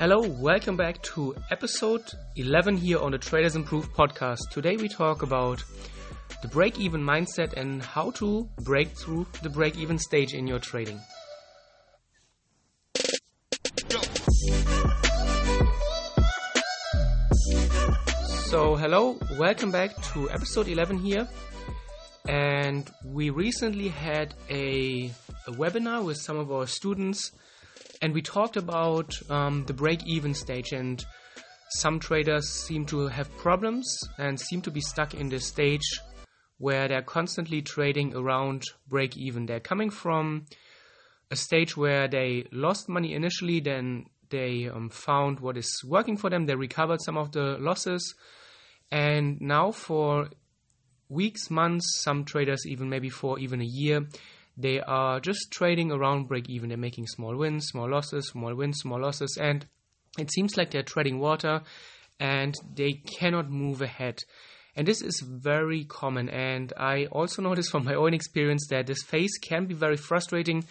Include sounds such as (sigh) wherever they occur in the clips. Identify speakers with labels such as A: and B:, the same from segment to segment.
A: Hello, welcome back to episode 11 here on the Traders Improve podcast. Today we talk about the break even mindset and how to break through the break even stage in your trading. So, hello, welcome back to episode 11 here. And we recently had a, a webinar with some of our students and we talked about um, the break even stage and some traders seem to have problems and seem to be stuck in this stage where they're constantly trading around break even. They're coming from a stage where they lost money initially, then they um, found what is working for them, they recovered some of the losses, and now for weeks, months, some traders even maybe for even a year, they are just trading around break even. They're making small wins, small losses, small wins, small losses, and it seems like they're treading water and they cannot move ahead. And this is very common. And I also (laughs) noticed from my own experience that this phase can be very frustrating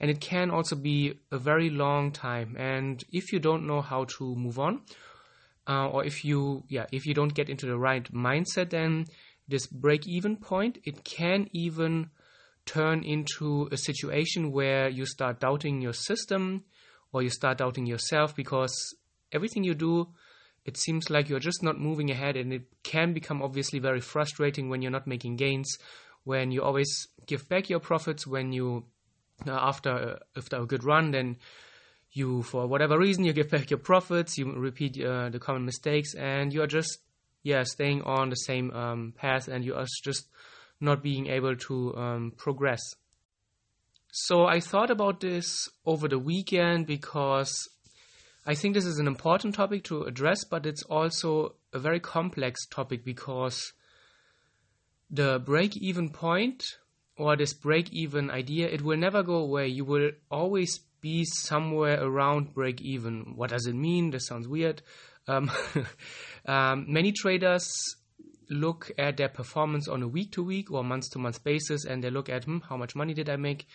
A: and it can also be a very long time. And if you don't know how to move on, uh, or if you yeah if you don't get into the right mindset then this break even point it can even turn into a situation where you start doubting your system or you start doubting yourself because everything you do it seems like you're just not moving ahead and it can become obviously very frustrating when you're not making gains when you always give back your profits when you uh, after uh, after a good run then you for whatever reason you give back your profits you repeat uh, the common mistakes and you're just yeah staying on the same um, path and you are just not being able to um, progress. So I thought about this over the weekend because I think this is an important topic to address, but it's also a very complex topic because the break even point or this break even idea, it will never go away. You will always be somewhere around break even. What does it mean? This sounds weird. Um, (laughs) um, many traders look at their performance on a week to week or month to month basis and they look at hmm, how much money did I make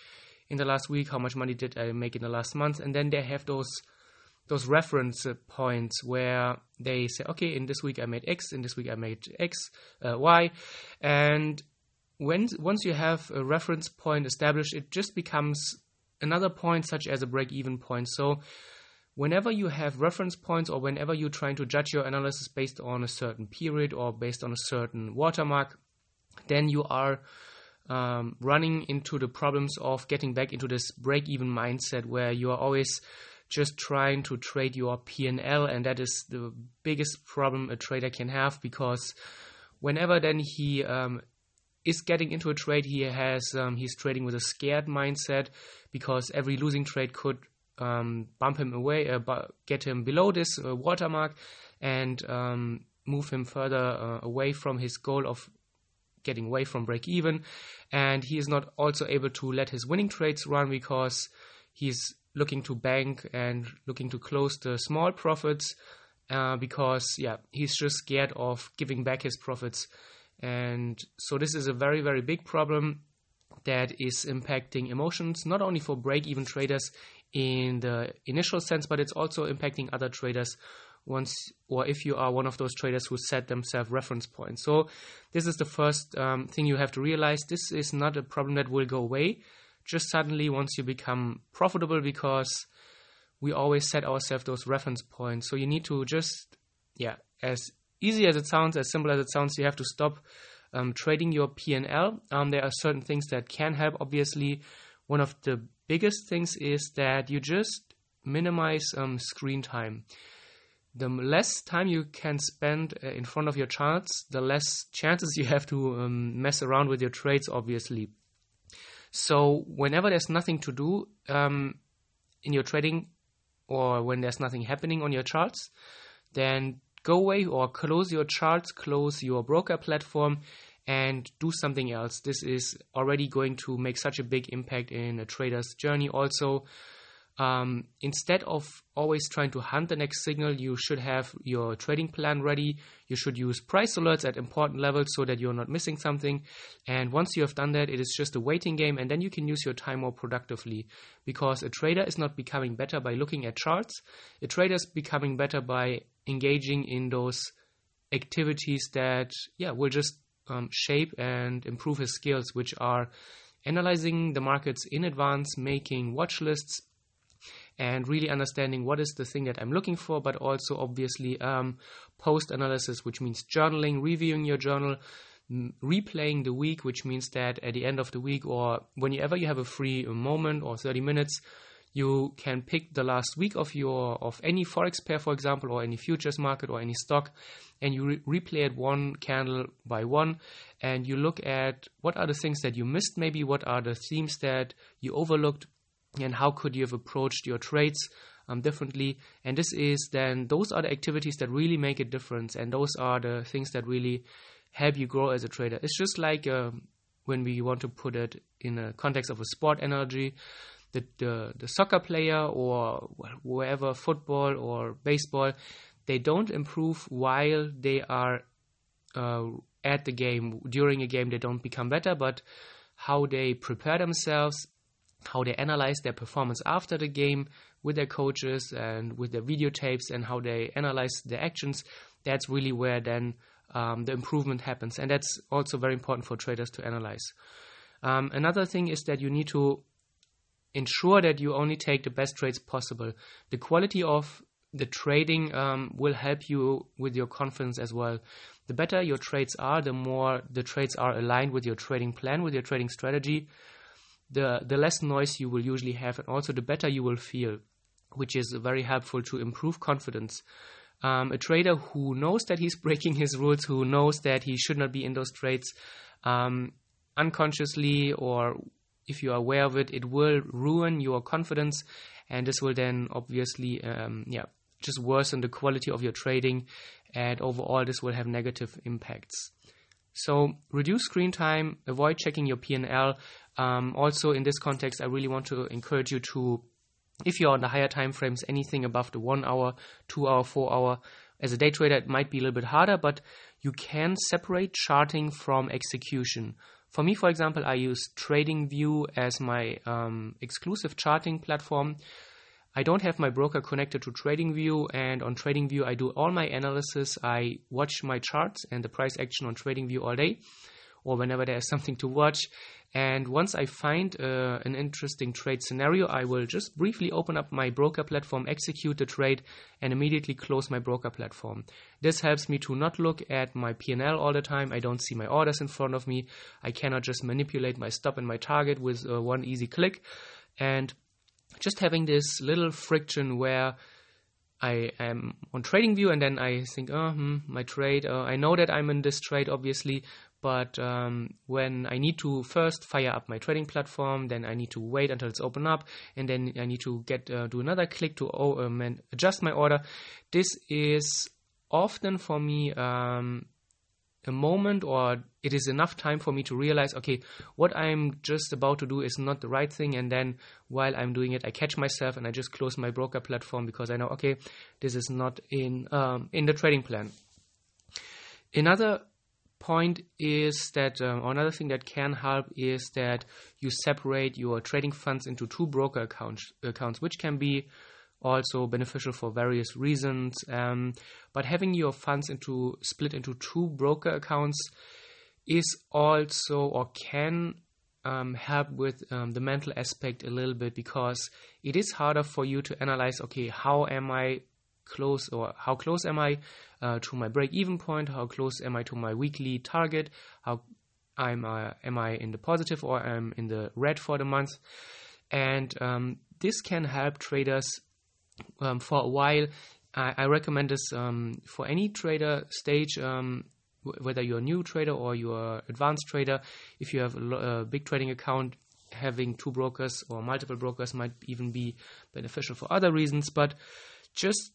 A: in the last week, how much money did I make in the last month, and then they have those those reference points where they say, okay, in this week I made X, in this week I made X, uh, Y, and when once you have a reference point established, it just becomes another point such as a break even point. So whenever you have reference points or whenever you're trying to judge your analysis based on a certain period or based on a certain watermark, then you are um, running into the problems of getting back into this break-even mindset where you are always just trying to trade your P&L, and that is the biggest problem a trader can have because whenever then he um, is getting into a trade, he has um, he's trading with a scared mindset because every losing trade could um, bump him away, uh, get him below this uh, watermark, and um, move him further uh, away from his goal of getting away from break even. And he is not also able to let his winning trades run because he's looking to bank and looking to close the small profits uh, because yeah he's just scared of giving back his profits and so this is a very very big problem that is impacting emotions not only for break even traders in the initial sense, but it's also impacting other traders once or if you are one of those traders who set themselves reference points. So this is the first um, thing you have to realize. This is not a problem that will go away just suddenly once you become profitable because we always set ourselves those reference points. So you need to just, yeah, as easy as it sounds, as simple as it sounds, you have to stop um, trading your P&L. Um, there are certain things that can help. Obviously, one of the biggest things is that you just minimize um, screen time. The less time you can spend uh, in front of your charts, the less chances (laughs) you have to um, mess around with your trades, obviously. So, whenever there's nothing to do um, in your trading or when there's nothing happening on your charts, then go away or close your charts, close your broker platform, and do something else. This is already going to make such a big impact in a trader's journey. Also, um, instead of always trying to hunt the next signal, you should have your trading plan ready. You should use price alerts at important levels so that you're not missing something. And once you have done that, it is just a waiting game, and then you can use your time more productively. Because a trader is not becoming better by looking at charts, a trader is becoming better by engaging in those activities that, yeah, will just um, shape and improve his skills, which are analyzing the markets in advance, making watch lists and really understanding what is the thing that I'm looking for, but also obviously um, post analysis, which means journaling, reviewing your journal, m- replaying the week, which means that at the end of the week or whenever you have a free moment or 30 minutes, you can pick the last week of your of any forex pair, for example, or any futures market or any stock, and you re- replay it one candle by one, and you look at what are the things that you missed, maybe what are the themes that you overlooked, and how could you have approached your trades um, differently? And this is then those are the activities that really make a difference and those are the things that really help you grow as a trader. It's just like um, when we want to put it in a context of a sport analogy the, the, the soccer player or wherever football or baseball they don't improve while they are uh, at the game. During a game they don't become better but how they prepare themselves how they analyze their performance after the game with their coaches and with their videotapes and how they analyze their actions, that's really where then um, the improvement happens. And that's also very important for traders to analyze. Um, another thing is that you need to ensure that you only take the best trades possible. The quality of the trading um, will help you with your confidence as well. The better your trades are, the more the trades are aligned with your trading plan, with your trading strategy, the the less noise you will usually have, and also the better you will feel, which is very helpful to improve confidence. Um, a trader who knows that he's (laughs) breaking his rules, who knows that he should not be in those trades, um, unconsciously or if you are aware of it, it will ruin your confidence, and this will then obviously, um, yeah, just worsen the quality of your trading, and overall, this will have negative impacts. So reduce screen time, avoid checking your P&L. Um, also, in this context, I really want to encourage you to, if you're on the higher time frames, anything above the one hour, two hour, four hour, as a day trader, it might be a little bit harder, but you can separate charting from execution. For me, for example, I use TradingView as my um, exclusive charting platform. I don't have my broker connected to TradingView, and on TradingView, I do all my analysis. I watch my charts and the price action on TradingView all day, or whenever there's (laughs) something to watch. And once I find uh, an interesting trade scenario, I will just briefly open up my broker platform, execute the trade, and immediately close my broker platform. This helps me to not look at my P&L all the time. I don't see my orders in front of me. I cannot just manipulate my stop and my target with uh, one easy click. And just having this little friction where I am on TradingView and then I think, oh, hmm, my trade, uh, I know that I'm in this trade, obviously, but um, when I need to first fire up my trading platform, then I need to wait until it's open up, and then I need to get uh, do another click to oh, um, adjust my order. This is often for me um, a moment or it is enough time for me to realize okay what i'm just about to do is not the right thing and then while i'm doing it i catch myself and i just close my broker platform because i know okay this is not in um, in the trading plan another point is that um, another thing that can help is that you separate your trading funds into two broker accounts accounts which can be also beneficial for various reasons. Um, but having your funds into split into two broker accounts is also or can um, help with um, the mental aspect a little bit because it is harder for you to analyze. Okay, how am I close or how close am I uh, to my break-even point? How close am I to my weekly target? How I'm uh, am I in the positive or am in the red for the month? And um, this can help traders um, for a while. I, I recommend this um, for any trader stage, um, whether you're a new trader or you're advanced trader. If you have a big trading account, having two brokers or multiple brokers might even be beneficial for other reasons, but just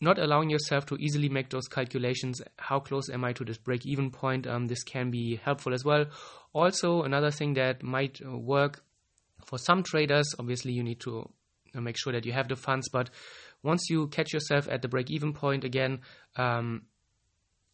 A: not allowing yourself to easily make those calculations how close am i to this break even point um, this can be helpful as well also another thing that might uh, work for some traders obviously you need to make sure that you have the funds. But once you catch yourself at the break even point again, um,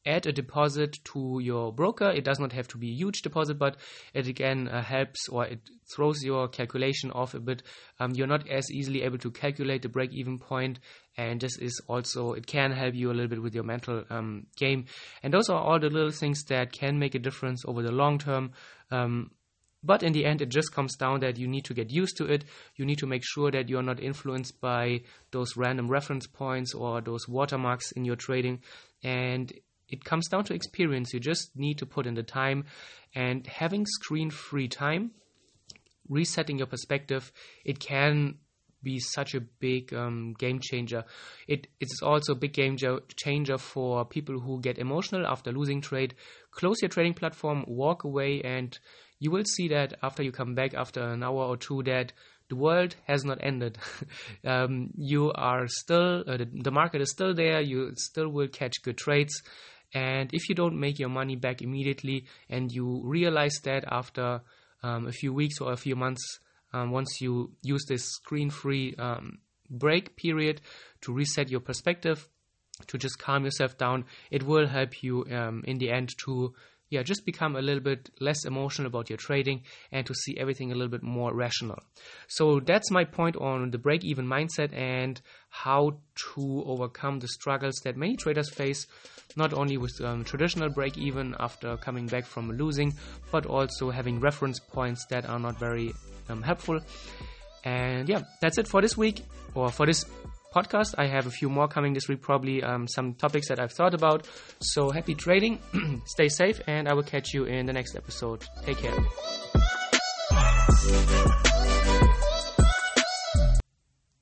A: add a deposit to your broker. It does not have to be a huge deposit, but it again uh, helps or it throws your calculation off a bit. Um, you're not as easily able to calculate the break even point, and this is also it can help you a little bit with your mental um, game. And those are all the little things that can make a difference over the long term. Um, but in the end, it just comes down that you need to get used to it. You need to make sure that you're not influenced by those random reference points or those watermarks in your trading. And it comes down to experience. You just need to put in the time and having screen free time, resetting your perspective, it can be such a big um, game changer. It it's also a big game changer for people who get emotional after losing trade. Close your trading platform, walk away, and you will see that after you come back after an hour or two that the world has not ended. (laughs) um, you are still uh, the, the market is still there. You still will catch good trades, and if you don't make your money back immediately and you realize that after um, a few weeks or a few months, um, once you use this screen free um, break period to reset your perspective, to just calm yourself down, it will help you um, in the end to yeah, just become a little bit less emotional about your trading and to see everything a little bit more rational. So that's my point on the break even mindset and how to overcome the struggles that many traders face, not only with um, traditional break even after coming back from losing, but also having reference points that are not very um, helpful. And yeah, that's it for this week or for this podcast. I have a few more coming this week, probably um, some topics that I've thought about. So happy trading, (clears throat) stay safe, and I will catch you in the next episode. Take care.